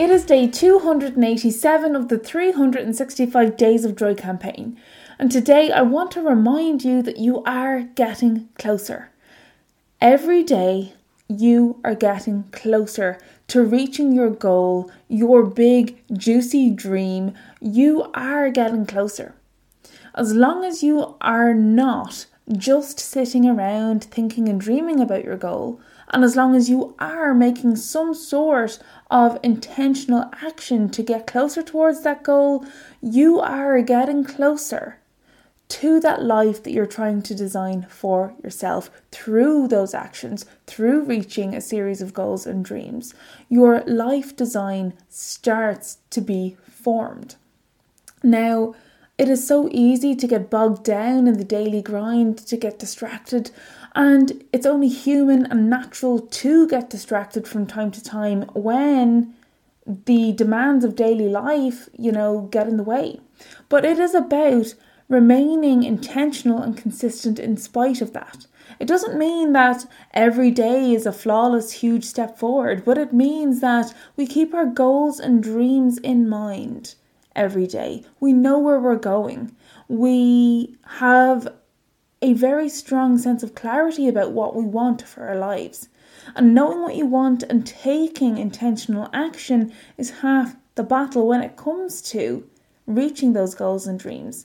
It is day 287 of the 365 Days of Joy campaign, and today I want to remind you that you are getting closer. Every day, you are getting closer to reaching your goal, your big, juicy dream. You are getting closer. As long as you are not just sitting around thinking and dreaming about your goal, and as long as you are making some sort of intentional action to get closer towards that goal, you are getting closer to that life that you're trying to design for yourself through those actions, through reaching a series of goals and dreams. Your life design starts to be formed. Now, it is so easy to get bogged down in the daily grind, to get distracted, and it's only human and natural to get distracted from time to time when the demands of daily life, you know, get in the way. But it is about remaining intentional and consistent in spite of that. It doesn't mean that every day is a flawless, huge step forward, but it means that we keep our goals and dreams in mind every day. We know where we're going. We have a very strong sense of clarity about what we want for our lives. And knowing what you want and taking intentional action is half the battle when it comes to reaching those goals and dreams.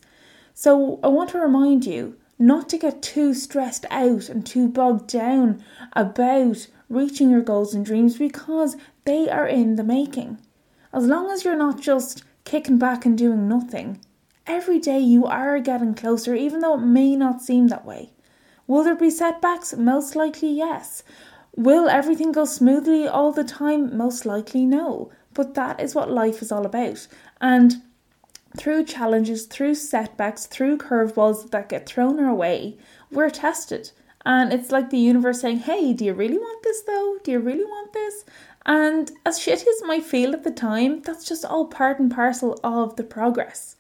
So I want to remind you not to get too stressed out and too bogged down about reaching your goals and dreams because they are in the making. As long as you're not just kicking back and doing nothing, every day you are getting closer, even though it may not seem that way. Will there be setbacks? Most likely, yes. Will everything go smoothly all the time? Most likely, no. But that is what life is all about. And through challenges, through setbacks, through curveballs that get thrown our way, we're tested. And it's like the universe saying, Hey, do you really want this though? Do you really want this? And as shitty as might feel at the time, that's just all part and parcel of the progress.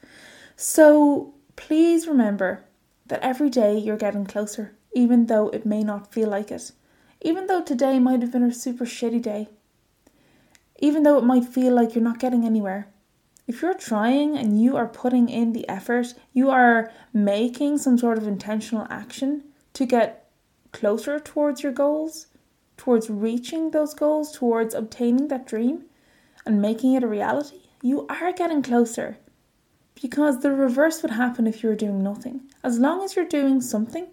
So please remember that every day you're getting closer, even though it may not feel like it. Even though today might have been a super shitty day. Even though it might feel like you're not getting anywhere. If you're trying and you are putting in the effort, you are making some sort of intentional action to get closer towards your goals, towards reaching those goals, towards obtaining that dream and making it a reality, you are getting closer. Because the reverse would happen if you were doing nothing. As long as you're doing something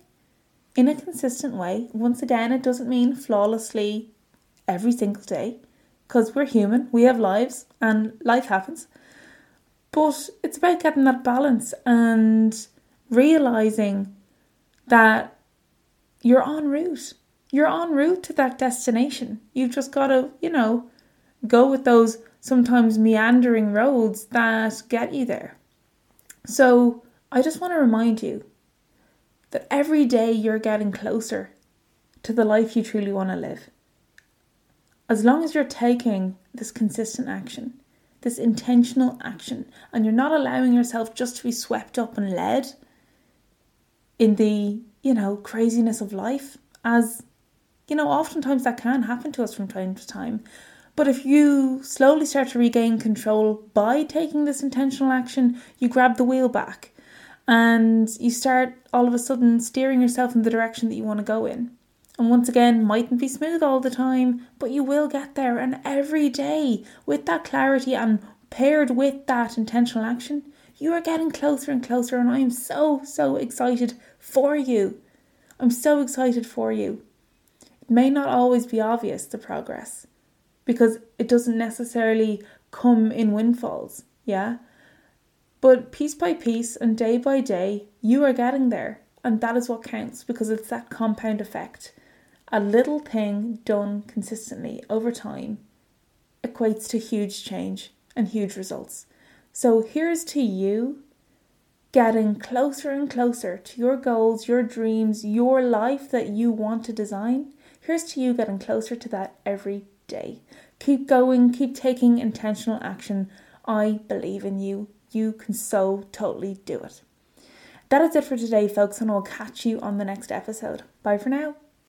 in a consistent way, once again, it doesn't mean flawlessly every single day, because we're human, we have lives, and life happens. But it's about getting that balance and realizing that you're en route you're en route to that destination. You've just got to, you know, go with those sometimes meandering roads that get you there. So I just want to remind you that every day you're getting closer to the life you truly want to live. As long as you're taking this consistent action, this intentional action, and you're not allowing yourself just to be swept up and led in the, you know, craziness of life as you know, oftentimes that can happen to us from time to time. But if you slowly start to regain control by taking this intentional action, you grab the wheel back and you start all of a sudden steering yourself in the direction that you want to go in. And once again, mightn't be smooth all the time, but you will get there. And every day, with that clarity and paired with that intentional action, you are getting closer and closer. And I am so, so excited for you. I'm so excited for you It may not always be obvious the progress because it doesn't necessarily come in windfalls, yeah? But piece by piece and day by day, you are getting there, and that is what counts because it's that compound effect. A little thing done consistently over time equates to huge change and huge results. So here's to you getting closer and closer to your goals, your dreams, your life that you want to design Here's to you getting closer to that every day. Keep going, keep taking intentional action. I believe in you. You can so totally do it. That is it for today, folks, and I'll catch you on the next episode. Bye for now.